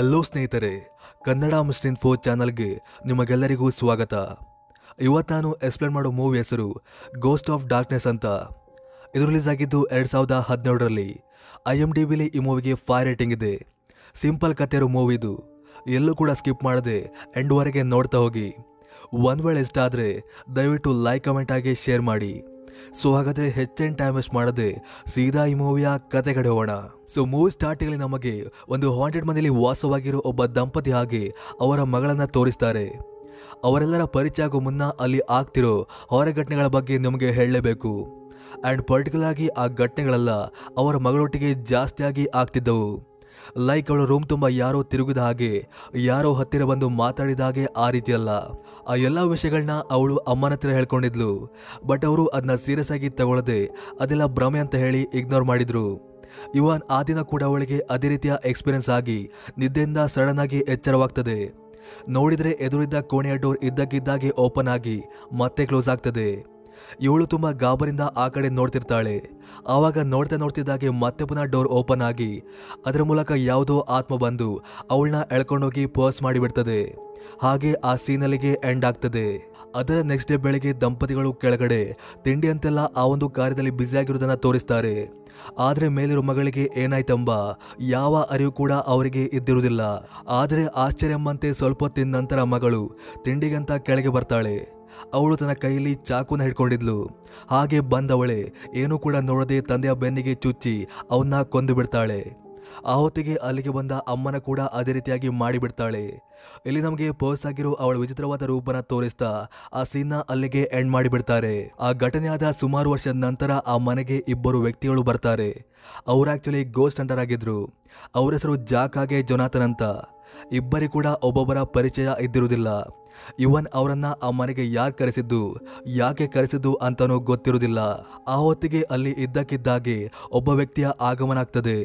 Hello ಸ್ನೇಹಿತರೆ, Kannada Muslim ಫೋ ಚಾನಲ್ಗೆ ನಿಮಗೆಲ್ಲರಿಗೂ ಸ್ವಾಗತ. ಇವತ್ತು ನಾನು ಎಕ್ಸ್ಪ್ಲೇನ್ ಮಾಡೋ ಮೂವಿ ಹೆಸರು ಗೋಸ್ಟ್ ಆಫ್ ಡಾರ್ಕ್ನೆಸ್ ಅಂತ. ಇದು ರಿಲೀಸ್ ಆಗಿದ್ದು ಎರಡು ಸಾವಿರದ ಹದಿನೇಳರಲ್ಲಿ. ಐ ಎಂ ಡಿ ಬಿಲಿ ಈ ಮೂವಿಗೆ ಫೈರ್ ರೇಟಿಂಗ್ ಇದೆ. ಸಿಂಪಲ್ ಕತೆ ಇರೋ ಮೂವಿ ಇದು. ಎಲ್ಲೂ ಕೂಡ ಸ್ಕಿಪ್ ಮಾಡದೆ ಎಂಡ್ವರೆಗೆ ನೋಡ್ತಾ ಹೋಗಿ. ಒಂದು ವೇಳೆ ಇಷ್ಟ ಆದರೆ ದಯವಿಟ್ಟು ಲೈಕ್ ಕಮೆಂಟ್ ಆಗಿ ಶೇರ್ ಮಾಡಿ. ಸೊ ಹಾಗಾದ್ರೆ ಹೆಚ್ಚಿನ ಟೈಮ್ ವೇಸ್ಟ್ ಮಾಡದೆ ಸೀದಾ ಈ ಮೂವಿಯ ಕತೆ ಕಡೆ ಹೋಗೋಣ ಸೊ ಮೂವಿ ಸ್ಟಾರ್ಟಿಂಗ್ ನಮಗೆ ಒಂದು ಹಾಂಟೆಡ್ ಮನೆಯಲ್ಲಿ ವಾಸವಾಗಿರೋ ಒಬ್ಬ ದಂಪತಿ ಹಾಗೆ ಅವರ ಮಗಳನ್ನ ತೋರಿಸ್ತಾರೆ. ಅವರೆಲ್ಲರ ಪರಿಚಯ ಆಗೋ ಮುನ್ನ ಅಲ್ಲಿ ಆಗ್ತಿರೋ ಹೊರ ಘಟನೆಗಳ ಬಗ್ಗೆ ನಿಮಗೆ ಹೇಳಲೇಬೇಕು. ಆ್ಯಂಡ್ ಪರ್ಟಿಕ್ಯುಲರ್ ಆಗಿ ಆ ಘಟನೆಗಳೆಲ್ಲ ಅವರ ಮಗಳೊಟ್ಟಿಗೆ ಜಾಸ್ತಿಯಾಗಿ ಆಗ್ತಿದ್ದವು. ಲೈಕ್ ಅವಳ ರೂಮ್ ತುಂಬ ಯಾರೋ ತಿರುಗಿದ ಹಾಗೆ, ಯಾರೋ ಹತ್ತಿರ ಬಂದು ಮಾತಾಡಿದ ಹಾಗೆ ಆ ರೀತಿಯಲ್ಲ. ಆ ಎಲ್ಲ ವಿಷಯಗಳನ್ನ ಅವಳು ಅಮ್ಮನ ಹತ್ರ ಹೇಳ್ಕೊಂಡಿದ್ಲು. ಬಟ್ ಅವರು ಅದನ್ನ ಸೀರಿಯಸ್ ಆಗಿ ತಗೊಳ್ಳದೆ ಅದೆಲ್ಲ ಭ್ರಮೆ ಅಂತ ಹೇಳಿ ಇಗ್ನೋರ್ ಮಾಡಿದ್ರು. ಇವನ್ ಆ ದಿನ ಕೂಡ ಅವಳಿಗೆ ಅದೇ ರೀತಿಯ ಎಕ್ಸ್ಪೀರಿಯನ್ಸ್ ಆಗಿ, ನಿದ್ದೆಯಿಂದ ಸಡನ್ ಆಗಿ ಎಚ್ಚರವಾಗ್ತದೆ. ನೋಡಿದರೆ ಎದುರಿದ್ದ ಕೋಣೆಯ ಡೋರ್ ಇದ್ದಕ್ಕಿದ್ದಾಗೆ ಓಪನ್ ಆಗಿ ಮತ್ತೆ ಕ್ಲೋಸ್ ಆಗ್ತದೆ. ಇವಳು ತುಂಬ ಗಾಬರಿಂದ ಆ ಕಡೆ ನೋಡ್ತಿರ್ತಾಳೆ. ಆವಾಗ ನೋಡ್ತಾ ನೋಡ್ತಿದ್ದಾಗೆ ಮತ್ತೆ ಪುನಃ ಡೋರ್ ಓಪನ್ ಆಗಿ, ಅದರ ಮೂಲಕ ಯಾವುದೋ ಆತ್ಮ ಬಂದು ಅವಳನ್ನ ಎಳ್ಕೊಂಡೋಗಿ ಪೋಸ್ ಮಾಡಿಬಿಡ್ತದೆ. ಹಾಗೆ ಆ ಸೀನಲ್ಲಿಗೆ ಎಂಡ್ ಆಗ್ತದೆ. ಅದರ ನೆಕ್ಸ್ಟ್ ಡೇ ಬೆಳಗ್ಗೆ ದಂಪತಿಗಳು ಕೆಳಗಡೆ ತಿಂಡಿ ಅಂತೆಲ್ಲ ಆ ಒಂದು ಕಾರ್ಯದಲ್ಲಿ ಬ್ಯುಸಿಯಾಗಿರೋದನ್ನ ತೋರಿಸ್ತಾರೆ. ಆದರೆ ಮೇಲಿರುವ ಮಗಳಿಗೆ ಏನಾಯ್ತಂಬ ಯಾವ ಅರಿವು ಕೂಡ ಅವರಿಗೆ ಇದ್ದಿರುವುದಿಲ್ಲ. ಆದರೆ ಆಶ್ಚರ್ಯ ಎಂಬಂತೆ ಸ್ವಲ್ಪ ಹೊತ್ತಿನ ನಂತರ ಮಗಳು ತಿಂಡಿಗಂತ ಕೆಳಗೆ ಬರ್ತಾಳೆ. ಅವಳು ತನ್ನ ಕೈಯಲ್ಲಿ ಚಾಕುನ ಹಿಡ್ಕೊಂಡಿದ್ಲು. ಹಾಗೆ ಬಂದವಳೆ, ಏನೂ ಕೂಡ ನೋಡದೆ ತಂದೆಯ ಬೆನ್ನಿಗೆ ಚುಚ್ಚಿ ಅವನ್ನ ಕೊಂದು ಬಿಡ್ತಾಳೆ. ಆ ಹೊತ್ತಿಗೆ ಅಲ್ಲಿಗೆ ಬಂದ ಅಮ್ಮನ ಕೂಡ ಅದೇ ರೀತಿಯಾಗಿ ಮಾಡಿಬಿಡ್ತಾಳೆ ಇಲ್ಲಿ ನಮಗೆ ಪೋಸ್ಟ್ ಆಗಿರೋ ಅವಳ ವಿಚಿತ್ರವಾದ ರೂಪನ ತೋರಿಸ್ತಾ ಆ ಸೀನ್ನ ಅಲ್ಲಿಗೆ ಎಂಡ್ ಮಾಡಿಬಿಡ್ತಾರೆ ಆ ಘಟನೆಯಾದ ಸುಮಾರು ವರ್ಷದ ನಂತರ ಆ ಮನೆಗೆ ಇಬ್ಬರು ವ್ಯಕ್ತಿಗಳು ಬರ್ತಾರೆ. ಅವರು ಆಕ್ಚುಲಿ ಗೋಸ್ಟ್ ಹಂಟರ್ ಆಗಿದ್ರು. ಅವ್ರ ಹೆಸರು ಜಾಕ್ ಹಾಗೆ ಜೊನಾಥನ್ ಅಂತ. ಇಬ್ಬರಿ ಕೂಡ ಒಬ್ಬೊಬ್ಬರ ಪರಿಚಯ ಇದ್ದಿರುವುದಿಲ್ಲ. ಇವನ್ ಅವರನ್ನ ಆ ಮನೆಗೆ ಯಾರು ಕರೆಸಿದ್ದು, ಯಾಕೆ ಕರೆಸಿದ್ದು ಅಂತನೂ ಗೊತ್ತಿರುವುದಿಲ್ಲ. ಆ ಹೊತ್ತಿಗೆ ಅಲ್ಲಿ ಇದ್ದಕ್ಕಿದ್ದಾಗೆ ಒಬ್ಬ ವ್ಯಕ್ತಿಯ ಆಗಮನ ಆಗ್ತದೆ.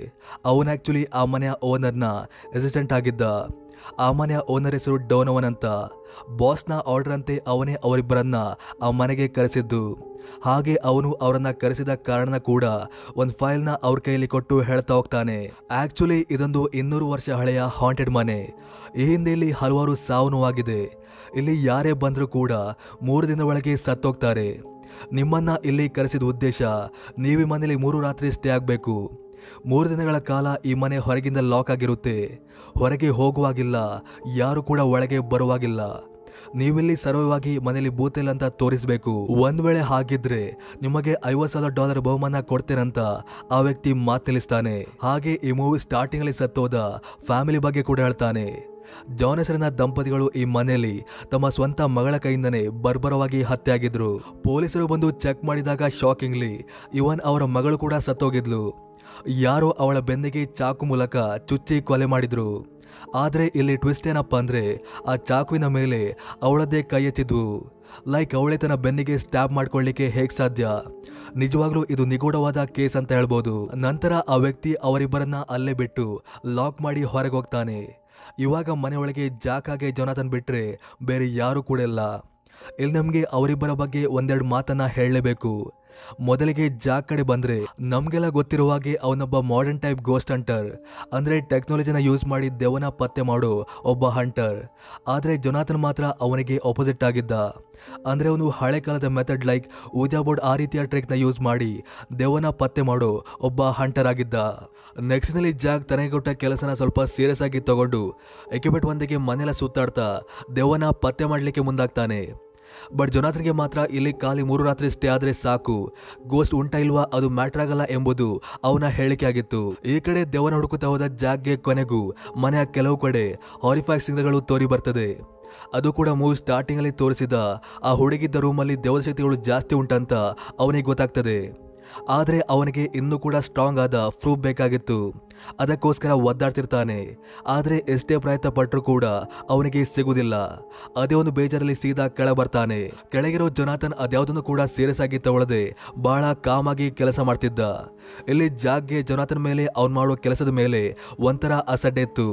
ಅವನ್ ಆಕ್ಚುಲಿ ಆ ಮನೆಯ ಓನರ್ನ ಅಸಿಸ್ಟೆಂಟ್ ಆಗಿದ್ದ. ಆ ಮನೆಯ ಓನರ್ ಹೆಸರು ಡೋನವನ್ ಅಂತ ಬಾಸ್ನ ಆರ್ಡರ್ ಅಂತೆ ಅವನೇ ಅವರಿಬ್ಬರನ್ನ ಆ ಮನೆಗೆ ಕರೆಸಿದ್ದು. ಹಾಗೆ ಅವನು ಅವರನ್ನ ಕರೆಸಿದ ಕಾರಣ ಕೂಡ ಒಂದು ಫೈಲ್ನ ಅವ್ರ ಕೈಯಲ್ಲಿ ಕೊಟ್ಟು ಹೇಳ್ತಾ ಹೋಗ್ತಾನೆ. ಆಕ್ಚುಲಿ ಇದೊಂದು ಇನ್ನೂರು ವರ್ಷ ಹಳೆಯ ಹಾಂಟೆಡ್ ಮನೆ. ಈ ಹಿಂದೆ ಇಲ್ಲಿ ಹಲವಾರು ಸಾವು ಆಗಿದೆ ಇಲ್ಲಿ ಯಾರೇ ಬಂದರೂ ಕೂಡ ಮೂರು ದಿನ ಒಳಗೆ ಸತ್ತೋಗ್ತಾರೆ. ನಿಮ್ಮನ್ನ ಇಲ್ಲಿ ಕರೆಸಿದ ಉದ್ದೇಶ, ನೀವು ಮನೆಯಲ್ಲಿ ಮೂರು ರಾತ್ರಿ ಸ್ಟೇ ಆಗಬೇಕು. ಮೂರು ದಿನಗಳ ಕಾಲ ಈ ಮನೆ ಹೊರಗಿಂದ ಲಾಕ್ ಆಗಿರುತ್ತೆ. ಹೊರಗೆ ಹೋಗುವಾಗಿಲ್ಲ, ಯಾರು ಕೂಡ ಒಳಗೆ ಬರುವಾಗಿಲ್ಲ. ನೀವಿಲ್ಲಿ ಸರ್ವವಾಗಿ ಮನೇಲಿ ಬೂತಿಲ್ಲ ಅಂತ ತೋರಿಸಬೇಕು. ಒಂದ್ ವೇಳೆ ಹಾಗಿದ್ರೆ ನಿಮಗೆ ಐವತ್ ಸಾವಿರ ಡಾಲರ್ ಬಹುಮಾನ ಕೊಡ್ತೇನಂತ ಆ ವ್ಯಕ್ತಿ ಮಾತು ಹಾಗೆ ಈ ಮೂವಿ ಸ್ಟಾರ್ಟಿಂಗ್ ಅಲ್ಲಿ ಸತ್ತೋದ ಫ್ಯಾಮಿಲಿ ಬಗ್ಗೆ ಕೂಡ ಹೇಳ್ತಾನೆ. ಜಾನ್ ದಂಪತಿಗಳು ಈ ಮನೆಯಲ್ಲಿ ತಮ್ಮ ಸ್ವಂತ ಮಗಳ ಕೈಯಿಂದನೇ ಬರ್ಬರವಾಗಿ ಹತ್ಯೆಯಾಗಿದ್ರು. ಪೊಲೀಸರು ಬಂದು ಚೆಕ್ ಮಾಡಿದಾಗ ಶಾಕಿಂಗ್ಲಿ, ಇವನ್ ಅವರ ಮಗಳು ಕೂಡ ಸತ್ತೋಗಿದ್ಲು. ಯಾರೋ ಅವಳ ಬೆನ್ನಿಗೆ ಚಾಕು ಮೂಲಕ ಚುಚ್ಚಿ ಕೊಲೆ ಮಾಡಿದ್ರು. ಆದರೆ ಇಲ್ಲಿ ಟ್ವಿಸ್ಟ್ ಏನಪ್ಪ ಅಂದರೆ, ಆ ಚಾಕುವಿನ ಮೇಲೆ ಅವಳದ್ದೇ ಕೈ ಎತ್ತಿದ್ವು ಲೈಕ್ ಅವಳೇ ತನ್ನ ಬೆನ್ನಿಗೆ ಸ್ಟ್ಯಾಬ್ ಮಾಡ್ಕೊಳ್ಳಿಕ್ಕೆ ಹೇಗೆ ಸಾಧ್ಯ? ನಿಜವಾಗ್ಲೂ ಇದು ನಿಗೂಢವಾದ ಕೇಸ್ ಅಂತ ಹೇಳ್ಬೋದು. ನಂತರ ಆ ವ್ಯಕ್ತಿ ಅವರಿಬ್ಬರನ್ನ ಅಲ್ಲೇ ಬಿಟ್ಟು ಲಾಕ್ ಮಾಡಿ ಹೊರಗೆ ಹೋಗ್ತಾನೆ. ಇವಾಗ ಮನೆಯೊಳಗೆ ಜಾಕಾಗೆ ಜೊನಾಥನ್ ಬಿಟ್ಟರೆ ಬೇರೆ ಯಾರೂ ಕೂಡ ಇಲ್ಲ. ಇಲ್ಲಿ ನಮಗೆ ಅವರಿಬ್ಬರ ಬಗ್ಗೆ ಒಂದೆರಡು ಮಾತನ್ನ ಹೇಳಲೇಬೇಕು. ಮೊದಲಿಗೆ ಜಾಕ್ ಕಡೆ ಬಂದ್ರೆ ನಮ್ಗೆಲ್ಲ ಗೊತ್ತಿರುವ ಹಾಗೆ ಅವನೊಬ್ಬ ಮಾಡರ್ನ್ ಟೈಪ್ ಗೋಸ್ಟ್ ಹಂಟರ್ ಅಂದ್ರೆ ಟೆಕ್ನಾಲಜಿನ ಯೂಸ್ ಮಾಡಿ ದೆವನ ಪತ್ತೆ ಮಾಡೋ ಒಬ್ಬ ಹಂಟರ್ ಆದ್ರೆ ಜೊನಾಥನ್ ಮಾತ್ರ ಅವನಿಗೆ ಆಪೋಸಿಟ್ ಆಗಿದ್ದ. ಅಂದ್ರೆ ಅವನು ಹಳೆ ಕಾಲದ ಮೆಥಡ್ ಲೈಕ್ ಊಜಾ ಬೋರ್ಡ್ ಆ ರೀತಿಯ ಟ್ರಿಕ್ನ ಯೂಸ್ ಮಾಡಿ ದೆವನ ಪತ್ತೆ ಮಾಡೋ ಒಬ್ಬ ಹಂಟರ್ ಆಗಿದ್ದ. ನೆಕ್ಸ್ಟ್ನಲ್ಲಿ ಜಾಕ್ ತನಗೆ ಕೊಟ್ಟ ಕೆಲಸನ ಸ್ವಲ್ಪ ಸೀರಿಯಸ್ ಆಗಿ ತಗೊಂಡು ಎಕ್ವಿಪ್ಮೆಂಟ್ ಒಂದಿಗೆ ಮನೆಯಲ್ಲ ಸುತ್ತಾಡ್ತಾ ದೆವನ ಪತ್ತೆ ಮಾಡಲಿಕ್ಕೆ ಮುಂದಾಗ್ತಾನೆ. ಬಟ್ ಜೊನಾಥನ್ಗೆ ಮಾತ್ರ ಇಲ್ಲಿ ಖಾಲಿ ಮೂರು ರಾತ್ರಿ ಸ್ಟೇ ಆದರೆ ಸಾಕು. ಗೋಸ್ಟ್ ಉಂಟಾ ಇಲ್ವಾ, ಅದು ಮ್ಯಾಟರ್ ಆಗಲ್ಲ ಎಂಬುದು ಅವನ ಹೇಳಿಕೆ ಆಗಿತ್ತು. ಈ ಕಡೆ ದೆವನ ಹುಡುಕುತ್ತಾ ಹೋದ ಜಾಗ್ಗೆ ಕೊನೆಗೂ ಮನೆಯ ಕೆಲವು ಕಡೆ ಹಾರಿಫೈ ಸಿಂಗ್ಗಳು ತೋರಿ ಬರ್ತದೆ. ಅದು ಕೂಡ ಮೂವಿ ಸ್ಟಾರ್ಟಿಂಗ್ ಅಲ್ಲಿ ತೋರಿಸಿದ ಆ ಹುಡುಗಿದ್ದ ರೂಮಲ್ಲಿ ದೆವದ ಶಕ್ತಿಗಳು ಜಾಸ್ತಿ ಉಂಟಂತ ಅವನಿಗೆ ಗೊತ್ತಾಗ್ತದೆ. ಆದರೆ ಅವನಿಗೆ ಇನ್ನೂ ಕೂಡ ಸ್ಟ್ರಾಂಗ್ ಆದ ಪ್ರೂಫ್ ಬೇಕಾಗಿತ್ತು. ಅದಕ್ಕೋಸ್ಕರ ಒದ್ದಾಡ್ತಿರ್ತಾನೆ. ಆದರೆ ಎಷ್ಟೇ ಪ್ರಯತ್ನ ಪಟ್ಟರೂ ಕೂಡ ಅವನಿಗೆ ಸಿಗುವುದಿಲ್ಲ. ಅದೇ ಒಂದು ಬೇಜಾರಲ್ಲಿ ಸೀದಾ ಕೆಳ ಬರ್ತಾನೆ ಕೆಳಗಿರೋ ಜೊನಾಥನ್ ಅದ್ಯಾವುದನ್ನು ಕೂಡ ಸೀರಿಯಸ್ ಆಗಿ ತಗೊಳ್ಳದೆ ಬಹಳ ಕಾಮಾಗಿ ಕೆಲಸ ಮಾಡ್ತಿದ್ದ. ಇಲ್ಲಿ ಜಾಗ್ಗೆ ಜೊನಾಥನ್ ಮೇಲೆ ಅವನು ಮಾಡೋ ಕೆಲಸದ ಮೇಲೆ ಒಂಥರ ಅಸಡ್ಡೆ ಇತ್ತು.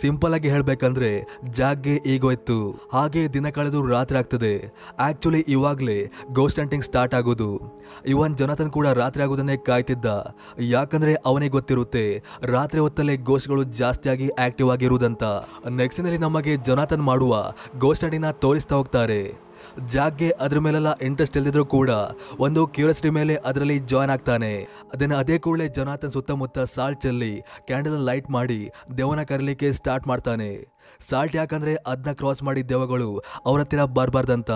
ಸಿಂಪಲ್ ಆಗಿ ಹೇಳ್ಬೇಕಂದ್ರೆ ಜಾಗ್ಗೆ ಈಗೋ ಇತ್ತು. ಹಾಗೆ ದಿನ ಕಳೆದು ರಾತ್ರಿ ಆಗ್ತದೆ. ಆಕ್ಚುಲಿ ಇವಾಗ್ಲೇ ಗೋಸ್ಟ್ ಹಂಟಿಂಗ್ ಸ್ಟಾರ್ಟ್ ಆಗೋದು. ಇವನ್ ಜೊನಾಥನ್ ಕೂಡ ಕೂಡ ರಾತ್ರಿ ಆಗೋದನ್ನೇ ಕಾಯ್ತಿದ್ದ. ಯಾಕಂದ್ರೆ ಅವನಿಗೆ ಗೊತ್ತಿರುತ್ತೆ, ರಾತ್ರಿ ಹೊತ್ತಲ್ಲೇ ಗೋಸ್ಟ್ಗಳು ಜಾಸ್ತಿಯಾಗಿ ಆಕ್ಟಿವ್ ಆಗಿರುವುದಂತ. ನೆಕ್ಸ್ಟ್ನಲ್ಲಿ ನಮಗೆ ಜೊನಾಥನ್ ಮಾಡುವ ಅಡಿನ ತೋರಿಸ್ತಾ ಹೋಗ್ತಾರೆ. ಜಾಗ್ಗೆ ಅದ್ರ ಮೇಲೆಲ್ಲ ಇಂಟ್ರೆಸ್ಟ್ ಇಲ್ದಿದ್ರು ಕೂಡ ಒಂದು ಕ್ಯೂರಿಯಾಸಿಟಿ ಮೇಲೆ ಅದರಲ್ಲಿ ಜಾಯ್ನ್ ಆಗ್ತಾನೆ. ಅದನ್ನ ಅದೇ ಕೂಡಲೇ ಜೊನಾಥನ್ ಸುತ್ತಮುತ್ತ ಸಾಲ್ಟ್ ಚೆಲ್ಲಿ ಕ್ಯಾಂಡಲ್ ಲೈಟ್ ಮಾಡಿ, ದೇವನ ಕರೀಲಿಕ್ಕೆ ಸ್ಟಾರ್ಟ್ ಮಾಡ್ತಾನೆ. ಸಾಲ್ಟ್ ಯಾಕಂದ್ರೆ ಅದನ್ನ ಕ್ರಾಸ್ ಮಾಡಿ ದೇವಗಳು ಅವ್ರ ಹತ್ತಿರ ಬರಬಾರ್ದಂತ.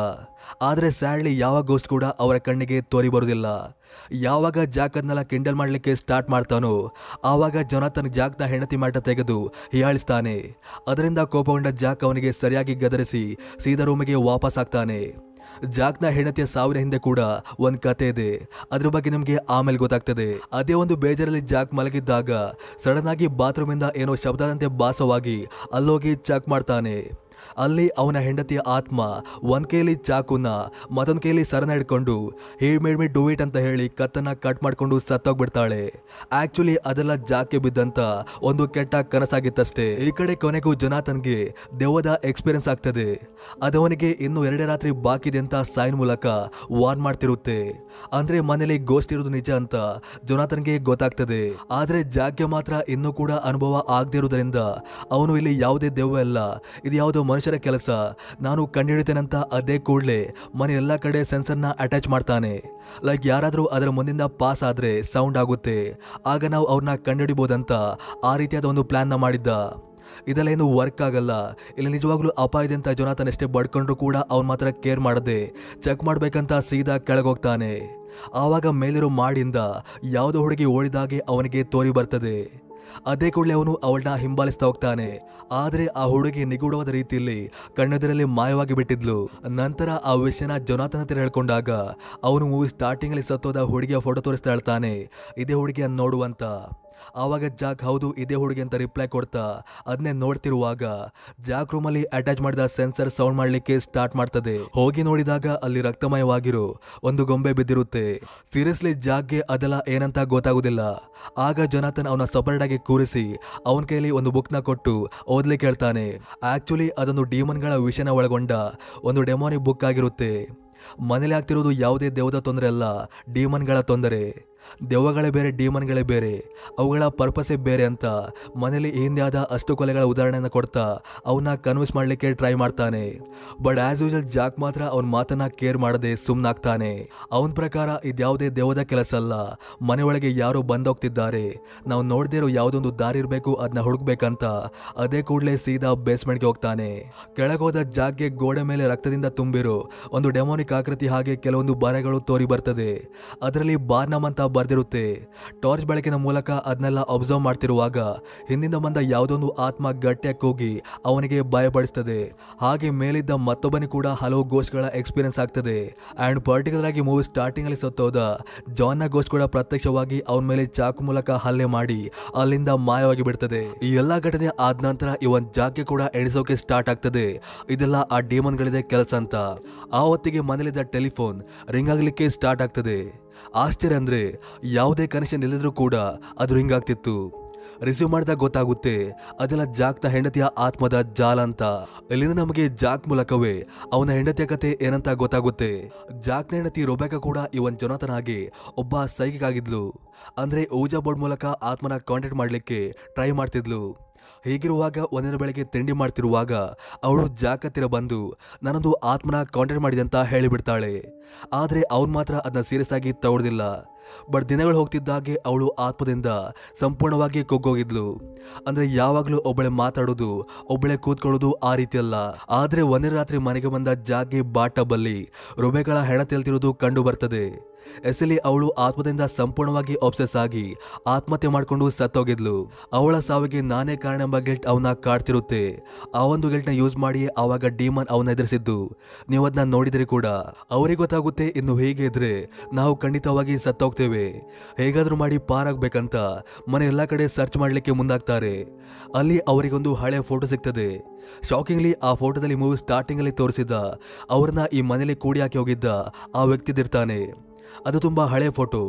ಆದರೆ ಸ್ಯಾಡ್ಲಿ ಯಾವ ಗೋಸ್ಟ್ ಕೂಡ ಅವರ ಕಣ್ಣಿಗೆ ತೋರಿ ಬರುವುದಿಲ್ಲ ಯಾವಾಗ ಜಾಕ್ ಕಿಂಡಲ್ ಮಾಡ್ಲಿಕ್ಕೆ ಸ್ಟಾರ್ಟ್ ಮಾಡ್ತಾನೋ, ಆವಾಗ ಜೊನಾಥನ್ ಜಾಕ್ನ ಹೆಂಡತಿ ಮಾಟ ತೆಗೆದು ಹೀಯಾಳಿಸ್ತಾನೆ. ಅದರಿಂದ ಕೋಪಗೊಂಡ ಜಾಕ್ ಅವನಿಗೆ ಸರಿಯಾಗಿ ಗದರಿಸಿ ಸೀದಾ ರೂಮಿಗೆ ವಾಪಸ್ ಆಗ್ತಾನೆ. ಜಾಕ್ನ ಹೆಂಡತಿಯ ಸಾವಿನ ಹಿಂದೆ ಕೂಡ ಒಂದ್ ಕತೆ ಇದೆ. ಅದ್ರ ಬಗ್ಗೆ ನಿಮ್ಗೆ ಆಮೇಲೆ ಗೊತ್ತಾಗ್ತದೆ. ಅದೇ ಒಂದು ಬೇಜಾರಲ್ಲಿ ಜಾಕ್ ಮಲಗಿದ್ದಾಗ, ಸಡನ್ ಆಗಿ ಬಾತ್ರೂಮ್ ಇಂದ ಏನೋ ಶಬ್ದದಂತೆ ಭಾಸವಾಗಿ ಅಲ್ಲೋಗಿ ಚೆಕ್ ಮಾಡ್ತಾನೆ. ಅಲ್ಲಿ ಅವನ ಹೆಂಡತಿಯ ಆತ್ಮ, ಒಂದ್ ಕೈಲಿ ಚಾಕುನ, ಮತ್ತೊಂದ್ ಕೈಲಿ ಸರನ ಹಿಡ್ಕೊಂಡು, ಹೇ, ಮೇಡ್ ಮಿ ಡೂ ಇಟ್ ಅಂತ ಹೇಳಿ ಕತ್ತನ್ನ ಕಟ್ ಮಾಡ್ಕೊಂಡು ಸತ್ತೋಗ್ಬಿಡ್ತಾಳೆ. ಆಕ್ಚುಲಿ ಅದೆಲ್ಲ ಜಾಕೆ ಬಿದ್ದಂತ ಒಂದು ಕೆಟ್ಟ ಕನಸಾಗಿತ್ತಷ್ಟೇ. ಈ ಕಡೆ ಕೊನೆಗೂ ಜೊನಾಥನ್ಗೆ ದೆವ್ವದ ಎಕ್ಸ್ಪೀರಿಯನ್ಸ್ ಆಗ್ತದೆ. ಅದವನಿಗೆ ಇನ್ನು ಎರಡೇ ರಾತ್ರಿ ಬಾಕಿದೆ ಅಂತ ಸೈನ್ ಮೂಲಕ ವಾರ್ನ್ ಮಾಡ್ತಿರುತ್ತೆ. ಅಂದ್ರೆ ಮನೇಲಿ ಗೋಸ್ಟ್ ಇರೋದು ನಿಜ ಅಂತ ಜೊನಾಥನ್ಗೆ ಗೊತ್ತಾಗ್ತದೆ. ಆದ್ರೆ ಜಾಕೆ ಮಾತ್ರ ಇನ್ನೂ ಕೂಡ ಅನುಭವ ಆಗದೆ ಇರುವುದರಿಂದ ಅವನು ಇಲ್ಲಿ ಯಾವುದೇ ದೆವ್ವ ಅಲ್ಲ ಇದು ಯಾವುದೋ ಮನುಷ್ಯರ ಕೆಲಸ. ನಾನು ಕಂಡುಹಿಡಿತೇನಂತ ಅದೇ ಕೂಡಲೇ ಮನೆ ಎಲ್ಲ ಕಡೆ ಸೆನ್ಸರ್ನ ಅಟ್ಯಾಚ್ ಮಾಡ್ತಾನೆ. ಲೈಕ್ ಯಾರಾದರೂ ಅದರ ಮುಂದಿಂದ ಪಾಸ್ ಆದರೆ ಸೌಂಡ್ ಆಗುತ್ತೆ. ಆಗ ನಾವು ಅವ್ರನ್ನ ಕಂಡುಹಿಡಿಬೋದಂತ ಆ ರೀತಿಯಾದ ಒಂದು ಪ್ಲ್ಯಾನ್ನ ಮಾಡಿದ್ದ. ಇದೆಲ್ಲ ಏನು ವರ್ಕ್ ಆಗಲ್ಲ. ಇಲ್ಲಿ ನಿಜವಾಗ್ಲೂ ಅಪಾಯ ಇದೆ ಅಂತ ಜೊನಾಥನ್ ಎಷ್ಟೇ ಬಡ್ಕೊಂಡ್ರು ಕೂಡ ಅವ್ನು ಮಾತ್ರ ಕೇರ್ ಮಾಡದೆ ಚೆಕ್ ಮಾಡಬೇಕಂತ ಸೀದಾ ಕೆಳಗೋಗ್ತಾನೆ. ಆವಾಗ ಮೇಲಿರೋ ಮಾಡಿಂದ ಯಾವುದೋ ಹುಡುಗಿ ಓಡಿದಾಗೆ ಅವನಿಗೆ ತೋರಿ ಬರ್ತದೆ. ಅದೇ ಕೂಡಲೇ ಅವನು ಅವಳನ್ನ ಹಿಂಬಾಲಿಸ್ತಾ ಹೋಗ್ತಾನೆ. ಆದ್ರೆ ಆ ಹುಡುಗಿ ನಿಗೂಢವಾದ ರೀತಿಯಲ್ಲಿ ಕಣ್ಣೆದುರಲ್ಲಿ ಮಾಯವಾಗಿ ಬಿಟ್ಟಿದ್ಲು. ನಂತರ ಆ ವಿಷಯನ ಜೊನಾಥನ್ ಹತ್ರ ಹೇಳ್ಕೊಂಡಾಗ ಅವನು ಮೂವಿ ಸ್ಟಾರ್ಟಿಂಗ್ ಅಲ್ಲಿ ಸತ್ತೋದ ಹುಡುಗಿಯ ಫೋಟೋ ತೋರಿಸ್ತಾ ಹೇಳ್ತಾನೆ, ಇದೇ ಹುಡುಗಿಯ ನೋಡುವಂತ ಆವಾಗ ಜಾಕ್ ಹೌದು ಇದೇ ಹುಡುಗಿ ಅಂತ ರಿಪ್ಲೈ ಕೊಡ್ತಾ ಅದನ್ನೇ ನೋಡ್ತಿರುವಾಗ ಜಾಕ್ ರೂಮಲ್ಲಿ ಅಟ್ಯಾಚ್ ಮಾಡಿದ ಸೆನ್ಸರ್ ಸೌಂಡ್ ಮಾಡಲಿಕ್ಕೆ ಸ್ಟಾರ್ಟ್ ಮಾಡ್ತದೆ. ಹೋಗಿ ನೋಡಿದಾಗ ಅಲ್ಲಿ ರಕ್ತಮಯವಾಗಿರೋ, ಒಂದು ಗೊಂಬೆ ಬಿದ್ದಿರುತ್ತೆ. ಸೀರಿಯಸ್ಲಿ ಜಾಕ್ಗೆ ಅದೆಲ್ಲ ಏನಂತ ಗೊತ್ತಾಗುದಿಲ್ಲ. ಆಗ ಜೊನಾಥನ್ ಅವನ ಸಪರೇಟ್ ಆಗಿ ಕೂರಿಸಿ ಅವನ ಕೈಯಲ್ಲಿ ಒಂದು ಬುಕ್ನ ಕೊಟ್ಟು ಓದ್ಲಿಕ್ಕೆ ಹೇಳ್ತಾನೆ ಆಕ್ಚುಲಿ ಅದೊಂದು ಡಿಮನ್ಗಳ ವಿಷಯನ ಒಳಗೊಂಡ ಒಂದು ಡೆಮೋನಿ ಬುಕ್ ಆಗಿರುತ್ತೆ. ಮನೇಲಿ ಆಗ್ತಿರೋದು ಯಾವುದೇ ದೇವದ ತೊಂದರೆ ಅಲ್ಲ ಡೀಮನ್ಗಳ ತೊಂದರೆ. ದೆವ್ವಗಳೇ ಬೇರೆ, ಡೀಮನ್ಗಳೇ ಬೇರೆ, ಅವುಗಳ ಪರ್ಪಸೇ ಬೇರೆ ಅಂತ ಮನೇಲಿ ಹಿಂದೆ ಆದ ಅಷ್ಟು ಕೊಲೆಗಳ ಉದಾಹರಣೆನ ಕೊಡ್ತಾ ಅವನ್ನ ಕನ್ವಿನ್ಸ್ ಮಾಡ್ಲಿಕ್ಕೆ ಟ್ರೈ ಮಾಡ್ತಾನೆ. ಬಟ್ ಆಸ್ ಯೂಶಲ್ ಜಾಕ್ ಮಾತ್ರ ಅವನ ಮಾತನ್ನ ಕೇರ್ ಮಾಡದೆ ಸುಮ್ಮನಾಗ್ತಾನೆ ಅವನ ಪ್ರಕಾರ ಇದ್ಯಾವುದೇ ದೇವದ ಕೆಲಸ ಅಲ್ಲ ಮನೆ ಒಳಗೆ ಯಾರೋ ಬಂದೋಗ್ತಿದ್ದಾರೆ. ನಾವು ನೋಡದೇ ಇರೋ ಯಾವುದೊಂದು ದಾರಿ ಇರಬೇಕು ಅದನ್ನ ಹುಡುಕ್ಬೇಕಂತ ಅದೇ ಕೂಡಲೇ ಸೀದಾ ಬೇಸ್ಮೆಂಟ್ಗೆ ಹೋಗ್ತಾನೆ. ಕೆಳಗೋದ ಜಾಗ್ಗೆ ಗೋಡೆ ಮೇಲೆ ರಕ್ತದಿಂದ ತುಂಬಿರೋ ಒಂದು ಡೆಮೋನಿಕ್ ಆಕೃತಿ ಹಾಗೆ ಕೆಲವೊಂದು ಬರೆಗಳು ತೋರಿ ಬರ್ತದೆ. ಅದರಲ್ಲಿ ಬಾರ್ನಮ್ ಅಂತ ಬರ್ದಿರುತ್ತೆ. ಟಾರ್ಚ್ ಬೆಳಕಿನ ಮೂಲಕ ಅದನ್ನೆಲ್ಲ ಅಬ್ಸರ್ವ್ ಮಾಡ್ತಿರುವಾಗ ಹಿಂದಿಂದ ಬಂದ ಯಾವುದೊಂದು ಆತ್ಮ ಗಟ್ಟಿಯಾಗಿ ಹೋಗಿ ಅವನಿಗೆ ಭಯಪಡಿಸ್ತದೆ. ಹಾಗೆ ಮೇಲಿದ್ದ ಮತ್ತೊಬ್ಬನಿಗೆ ಕೂಡ ಹಲವು ಗೋಸ್ಟ್ಗಳ ಎಕ್ಸ್ಪೀರಿಯನ್ಸ್ ಆಗ್ತದೆ. ಆ್ಯಂಡ್ ಪರ್ಟಿಕ್ಯುಲರ್ ಆಗಿ ಮೂವಿ ಸ್ಟಾರ್ಟಿಂಗಲ್ಲಿ ಸತ್ತೋದ ಜಾನ್ನ ಗೋಸ್ಟ್ ಕೂಡ ಪ್ರತ್ಯಕ್ಷವಾಗಿ ಅವನ ಮೇಲೆ ಚಾಕು ಮೂಲಕ ಹಲ್ಲೆ ಮಾಡಿ ಅಲ್ಲಿಂದ ಮಾಯವಾಗಿ ಬಿಡ್ತದೆ. ಈ ಎಲ್ಲ ಘಟನೆ ಆದ ನಂತರ ಇವನ್ ಜಾಕೆ ಕೂಡ ಎಣಿಸೋಕೆ ಸ್ಟಾರ್ಟ್ ಆಗ್ತದೆ. ಇದೆಲ್ಲ ಆ ಗಳಿದೆ ಕೆಲಸ ಅಂತ. ಆ ಹೊತ್ತಿಗೆ ಮನೇಲಿದ್ದ ಟೆಲಿಫೋನ್ ರಿಂಗ್ ಆಗಲಿಕ್ಕೆ ಸ್ಟಾರ್ಟ್ ಆಗ್ತದೆ. ಆಶ್ಚರ್ಯ ಅಂದರೆ ಯಾವುದೇ ಕನೆಕ್ಷನ್ ಇಲ್ಲದರೂ ಕೂಡ ಅದು ಹಿಂಗಾಗ್ತಿತ್ತು ರಿಸೀವ್ ಮಾಡಿದಾಗ ಗೊತ್ತಾಗುತ್ತೆ, ಅದೆಲ್ಲ ಜಾಕ್ನ ಹೆಂಡತಿಯ ಆತ್ಮದ ಜಾಲ ಅಂತ. ಇಲ್ಲಿಂದ ನಮಗೆ ಜಾಕ್ ಮೂಲಕವೇ ಅವನ ಹೆಂಡತಿಯ ಕತೆ ಏನಂತ ಗೊತ್ತಾಗುತ್ತೆ. ಜಾಕ್ನ ಹೆಂಡತಿ ರೊಬೇಕ ಕೂಡ ಇವನ್ ಜೊನಾಥನ್ ಒಬ್ಬ ಸೈಕಿಕ್ ಆಗಿದ್ಲು. ಅಂದ್ರೆ ಊಜಾ ಬೋರ್ಡ್ ಮೂಲಕ ಆತ್ಮನ ಕಾಂಟ್ಯಾಕ್ಟ್ ಮಾಡ್ಲಿಕ್ಕೆ ಟ್ರೈ ಮಾಡ್ತಿದ್ಲು. ಹೀಗಿರುವಾಗ ಒಂದಿನ ಬೆಳಗ್ಗೆ ತಿಂಡಿ ಮಾಡ್ತಿರುವಾಗ ಅವಳು ಜಾಕತ್ತಿರ ಬಂದು ನನ್ನದು ಆತ್ಮನ ಕಾಂಟ್ಯಾಕ್ಟ್ ಮಾಡಿದೆ ಅಂತ ಹೇಳಿಬಿಡ್ತಾಳೆ. ಆದ್ರೆ ಅವನು ಮಾತ್ರ ಅದನ್ನ ಸೀರಿಯಸ್ ಆಗಿ ತಗೊಳ್ದಿಲ್ಲ. ಬಟ್ ದಿನಗಳು ಹೋಗ್ತಿದ್ದಾಗೆ ಅವಳು ಆತ್ಮದಿಂದ ಸಂಪೂರ್ಣವಾಗಿ ಕುಗ್ಗೋಗಿದ್ಲು. ಅಂದ್ರೆ ಯಾವಾಗಲೂ ಒಬ್ಬಳೆ ಮಾತಾಡೋದು, ಒಬ್ಬಳೆ ಕೂತ್ಕೊಳ್ಳೋದು ಆ ರೀತಿ ಅಲ್ಲ ಆದ್ರೆ ಒಂದೇ ರಾತ್ರಿ ಮನೆಗೆ ಬಂದ ಜಾಗಿ ಬಾಟಬಲ್ಲಿ ರುಬೆಗಳ ಹೆಣ ತೆಲ್ತಿರೋದು ಕಂಡು ಬರ್ತದೆ. ಎಸಲಿ ಅವಳು ಆತ್ಮದಿಂದ ಸಂಪೂರ್ಣವಾಗಿ ಆಬ್ಸೆಸ್ ಆಗಿ ಆತ್ಮಹತ್ಯೆ ಮಾಡ್ಕೊಂಡು ಸತ್ತೋಗಿದ್ಲು. ಅವಳ ಸಾವಿಗೆ ನಾನೇ ಕಾರಣ ಎಂಬ ಗಿಲ್ಟ್ ಅವನ ಕಾಡ್ತಿರುತ್ತೆ. ಆ ಒಂದು ಗಿಲ್ಟ್ನ ಯೂಸ್ ಮಾಡಿ ಆವಾಗ ಡೀಮನ್ ಅವನ ಎದುರಿಸಿದ್ದು. ನೀವು ಅದನ್ನ ನೋಡಿದ್ರೆ ಕೂಡ. ಅವರಿಗೆ ಗೊತ್ತಾಗುತ್ತೆ ಇನ್ನು ಹೀಗೆ ಇದ್ರೆ ನಾವು ಖಂಡಿತವಾಗಿ ಸತ್ತೋಗ್ತೇವೆ ಹೇಗಾದರೂ ಮಾಡಿ ಪಾರಾಗ್ಬೇಕಂತ ಮನೆ ಎಲ್ಲಾ ಕಡೆ ಸರ್ಚ್ ಮಾಡ್ಲಿಕ್ಕೆ ಮುಂದಾಗ್ತಾರೆ. ಅಲ್ಲಿ ಅವರಿಗೊಂದು ಹಳೆ ಫೋಟೋ ಸಿಗ್ತದೆ. ಶಾಕಿಂಗ್ಲಿ ಆ ಫೋಟೋದಲ್ಲಿ ಮೂವಿ ಸ್ಟಾರ್ಟಿಂಗ್ ಅಲ್ಲಿ ತೋರಿಸಿದ ಅವ್ರನ್ನ ಈ ಮನೇಲಿ ಕೂಡಿ ಹಾಕಿ ಹೋಗಿದ್ದ ಆ ವ್ಯಕ್ತಿದಿರ್ತಾನೆ ಅದು ತುಂಬ ಹಳೆ ಫೋಟೋ.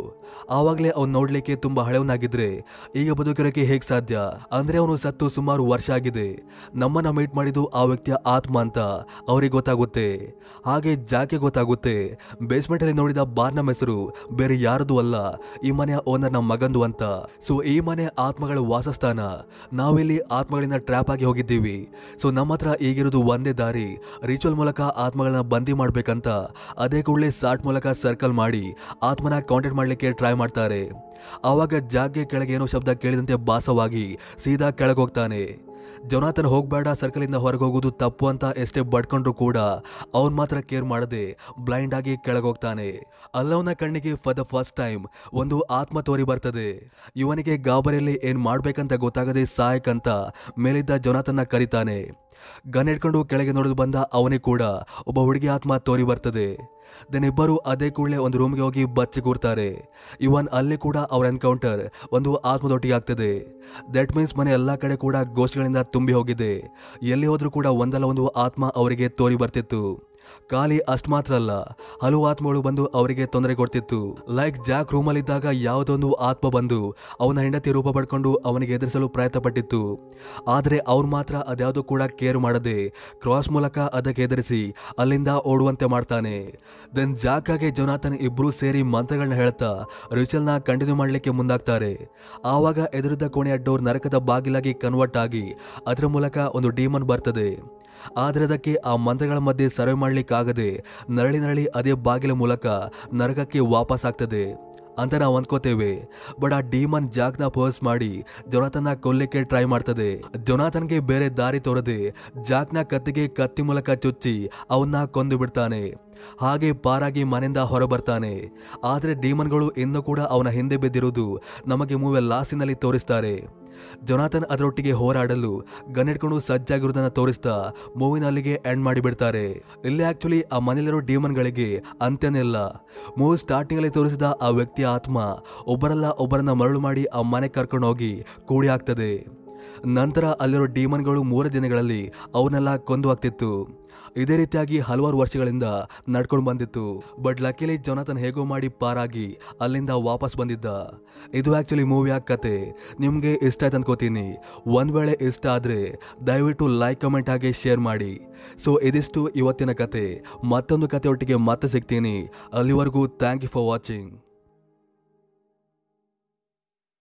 ಆವಾಗಲೇ ಅವನು ನೋಡ್ಲಿಕ್ಕೆ ತುಂಬ ಹಳೆಯವನಾಗಿದ್ರೆ ಈಗ ಬದುಕಿರೋಕೆ ಹೇಗೆ ಸಾಧ್ಯ? ಅಂದ್ರೆ ಅವನು ಸತ್ತು ಸುಮಾರು ವರ್ಷ ಆಗಿದೆ. ನಮ್ಮನ್ನ ಮೀಟ್ ಮಾಡಿದ್ದು ಆ ವ್ಯಕ್ತಿಯ ಆತ್ಮ ಅಂತ ಅವ್ರಿಗೆ ಗೊತ್ತಾಗುತ್ತೆ. ಹಾಗೆ ಜಾಕೆ ಗೊತ್ತಾಗುತ್ತೆ. ಬೇಸ್ಮೆಂಟ್ ಅಲ್ಲಿ ನೋಡಿದ ಬಾರ್ನ ಹೆಸರು ಬೇರೆ ಯಾರದು ಅಲ್ಲ, ಈ ಮನೆಯ ಓನರ್ನ ಮಗಂದು ಅಂತ. ಸೊ ಈ ಮನೆ ಆತ್ಮಗಳ ವಾಸಸ್ಥಾನ. ನಾವಿಲ್ಲಿ ಆತ್ಮಗಳಿಂದ ಟ್ರ್ಯಾಪ್ ಆಗಿ ಹೋಗಿದ್ದೀವಿ. ಸೊ ನಮ್ಮ ಹತ್ರ ಈಗಿರೋದು ಒಂದೇ ದಾರಿ. ರಿಚುವಲ್ ಮೂಲಕ ಆತ್ಮಗಳನ್ನ ಬಂದಿ ಮಾಡ್ಬೇಕಂತ, ಅದೇ ಕೂಡಲೇ ಸಾಟ್ ಮೂಲಕ ಸರ್ಕಲ್ ಮಾಡಿ ಆತ್ಮನ ಕಾಂಟ್ಯಾಕ್ಟ್ ಮಾಡ್ಲಿಕ್ಕೆ ಟ್ರೈ ಮಾಡ್ತಾರೆ. ಆವಾಗ ಜಾಗ್ಗೆ ಕೆಳಗೆ ಏನೋ ಶಬ್ದ ಕೇಳಿದಂತೆ ಭಾಸವಾಗಿ ಸೀದಾ ಕೆಳಗೆ ಹೋಗ್ತಾನೆ ಜೊನಾಥನ್ ಹೋಗ್ಬೇಡ, ಸರ್ಕಲಿಂದ ಹೊರಗೆ ಹೋಗೋದು ತಪ್ಪು ಅಂತ ಎಷ್ಟೇ ಬಡ್ಕೊಂಡ್ರು ಕೂಡ ಅವನ್ ಮಾತ್ರ ಕೇರ್ ಮಾಡದೆ ಬ್ಲೈಂಡ್ ಆಗಿ ಕೆಳಗೆ ಹೋಗ್ತಾನೆ ಅಲ್ಲವನ ಕಣ್ಣಿಗೆ ಫಾರ್ ದ ಫಸ್ಟ್ ಟೈಮ್ ಒಂದು ಆತ್ಮ ತೋರಿ ಬರ್ತದೆ. ಇವನಿಗೆ ಗಾಬರಿಯಲ್ಲಿ ಏನ್ ಮಾಡ್ಬೇಕಂತ ಗೊತ್ತಾಗದೆ ಸಾಯಕಂತ ಮೇಲಿದ್ದ ಜೊನಾಥನ್ನ ಕರೀತಾನೆ. ಗನ್ ಹಿಡ್ಕೊಂಡು ಕೆಳಗೆ ನೋಡಿದ್ ಬಂದ ಅವನೇ ಕೂಡ ಒಬ್ಬ ಹುಡುಗಿ ಆತ್ಮ ತೋರಿ ಬರ್ತದೆ. ದೆನ್ ಇಬ್ಬರು ಅದೇ ಕೂಡಲೇ ಒಂದು ರೂಮ್ಗೆ ಹೋಗಿ ಬಚ್ಚಿಗೂರ್ತಾರೆ ಇವನ್ ಅಲ್ಲಿ ಕೂಡ ಅವ್ರ ಎನ್ಕೌಂಟರ್ ಒಂದು ಆತ್ಮದೊಟ್ಟಿಗೆ ಆಗ್ತದೆ. ದಟ್ ಮೀನ್ಸ್ ಮನೆ ಎಲ್ಲಾ ಕಡೆ ಕೂಡ ಗೋಷ್ಠಿಗಳಿಂದ ತುಂಬಿ ಹೋಗಿದೆ. ಎಲ್ಲಿ ಹೋದ್ರೂ ಕೂಡ ಒಂದಲ್ಲ ಒಂದು ಆತ್ಮ ಅವರಿಗೆ ತೋರಿ ಬರ್ತಿತ್ತು. ಖಾಲಿ ಅಷ್ಟು ಮಾತ್ರ ಅಲ್ಲ, ಹಲವು ಆತ್ಮಗಳು ಬಂದು ಅವರಿಗೆ ತೊಂದರೆ ಕೊಡ್ತಿತ್ತು. ಲೈಕ್ ಜಾಕ್ ರೂಮಲ್ಲಿದ್ದಾಗ ಯಾವುದೊಂದು ಆತ್ಮ ಬಂದು ಅವನ ಹೆಂಡತಿ ರೂಪ ಪಡ್ಕೊಂಡು ಅವನಿಗೆ ಎದುರಿಸಲು ಪ್ರಯತ್ನ ಪಟ್ಟಿತ್ತು ಆದರೆ ಅವ್ರು ಮಾತ್ರ ಅದ್ಯಾವುದೂ ಕೂಡ ಕೇರ್ ಮಾಡದೆ ಕ್ರಾಸ್ ಮೂಲಕ ಅದಕ್ಕೆ ಎದುರಿಸಿ ಅಲ್ಲಿಂದ ಓಡುವಂತೆ ಮಾಡ್ತಾನೆ. ದೆನ್ ಜಾಕಾಗೆ ಜೊನಾಥನ್ ಇಬ್ರು ಸೇರಿ ಮಂತ್ರಗಳನ್ನ ಹೇಳ್ತಾ ರಿಚಲ್ನ ಕಂಟಿನ್ಯೂ ಮಾಡಲಿಕ್ಕೆ ಮುಂದಾಗ್ತಾರೆ. ಆವಾಗ ಎದುರಿದ್ದ ಕೋಣೆಯ ಡೋರ್ ನರಕದ ಬಾಗಿಲಾಗಿ ಕನ್ವರ್ಟ್ ಆಗಿ ಅದರ ಮೂಲಕ ಒಂದು ಡೀಮನ್ ಬರ್ತದೆ. ಆದರೆ ಅದಕ್ಕೆ ಆ ಮಂತ್ರಗಳ ಮಧ್ಯೆ ಸರ್ವೆ ಮಾಡ್ಲಿಕ್ಕಾಗದೆ ನರಳಿ ನರಳಿ ಅದೇ ಬಾಗಿಲ ಮೂಲಕ ನರಕಕ್ಕೆ ವಾಪಸ್ ಆಗ್ತದೆ ಅಂತ ನಾವು ಅಂದ್ಕೋತೇವೆ ಬಟ್ ಆ ಡೀಮನ್ ಜಾಗ್ನ ಪೋಸ್ ಮಾಡಿ ಜೊನಾಥನ್ನ ಕೊಲ್ಲಕ್ಕೆ ಟ್ರೈ ಮಾಡ್ತದೆ. ಜೊನಾಥನ್ಗೆ ಬೇರೆ ದಾರಿ ತೋರದೆ ಜಾಕ್ನ ಕತ್ತಿಗೆ ಕತ್ತಿ ಮೂಲಕ ಚುಚ್ಚಿ ಅವನ್ನ ಕೊಂದು ಬಿಡ್ತಾನೆ. ಹಾಗೆ ಪಾರಾಗಿ ಮನೆಯಿಂದ ಹೊರಬರ್ತಾನೆ. ಆದರೆ ಡೀಮನ್ಗಳು ಇನ್ನೂ ಕೂಡ ಅವನ ಹಿಂದೆ ಬಿದ್ದಿರುವುದು ನಮಗೆ ಮೂವೆ ಲಾಸಿನಲ್ಲಿ ತೋರಿಸ್ತಾರೆ. ಜೊನಾಥನ್ ಅದರೊಟ್ಟಿಗೆ ಹೋರಾಡಲು ಗನ್ ಹಿಡ್ಕೊಂಡು ಸಜ್ಜಾಗಿರುವುದನ್ನ ತೋರಿಸ್ತಾ ಮೂವಿನ ಅಲ್ಲಿಗೆ ಎಂಡ್ ಮಾಡಿಬಿಡ್ತಾರೆ. ಇಲ್ಲಿ ಆಕ್ಚುಲಿ ಆ ಮನೆಯಲ್ಲಿರೋ ಡೀಮನ್ಗಳಿಗೆ ಅಂತ್ಯನಿಲ್ಲ ಮೂವಿ ಸ್ಟಾರ್ಟಿಂಗ್ ಅಲ್ಲಿ ತೋರಿಸಿದ ಆ ವ್ಯಕ್ತಿಯ ಆತ್ಮ ಒಬ್ಬರಲ್ಲ ಒಬ್ಬರನ್ನ ಮರಳು ಮಾಡಿ ಆ ಮನೆ ಕರ್ಕೊಂಡು ಹೋಗಿ ಕೂಡಿ ಹಾಕ್ತದೆ. ನಂತರ ಅಲ್ಲಿರೋ ಡೀಮನ್ಗಳು ಮೂರು ದಿನಗಳಲ್ಲಿ ಅವನ್ನೆಲ್ಲ ಕೊಂದು ಹಾಕ್ತಿತ್ತು. ಇದೇ ರೀತಿಯಾಗಿ ಹಲವಾರು ವರ್ಷಗಳಿಂದ ನಡ್ಕೊಂಡು ಬಂದಿತ್ತು. ಬಟ್ ಲಕ್ಕಿಲಿ ಜೊನಾಥನ್ ಹೇಗೋ ಮಾಡಿ ಪಾರಾಗಿ ಅಲ್ಲಿಂದ ವಾಪಸ್ ಬಂದಿದ್ದ. ಇದು ಆಕ್ಚುಲಿ ಮೂವಿಯ ಕತೆ. ನಿಮಗೆ ಇಷ್ಟ ಆಯ್ತು ಅನ್ಕೋತೀನಿ. ಒಂದ್ ವೇಳೆ ಇಷ್ಟ ಆದ್ರೆ ದಯವಿಟ್ಟು ಲೈಕ್ ಕಮೆಂಟ್ ಹಾಗೆ ಶೇರ್ ಮಾಡಿ. ಸೊ ಇದಿಷ್ಟು ಇವತ್ತಿನ ಕತೆ. ಮತ್ತೊಂದು ಕತೆ ಒಟ್ಟಿಗೆ ಮತ್ತೆ ಸಿಗ್ತೀನಿ. ಅಲ್ಲಿವರೆಗೂ ಥ್ಯಾಂಕ್ ಯು ಫಾರ್ ವಾಚಿಂಗ್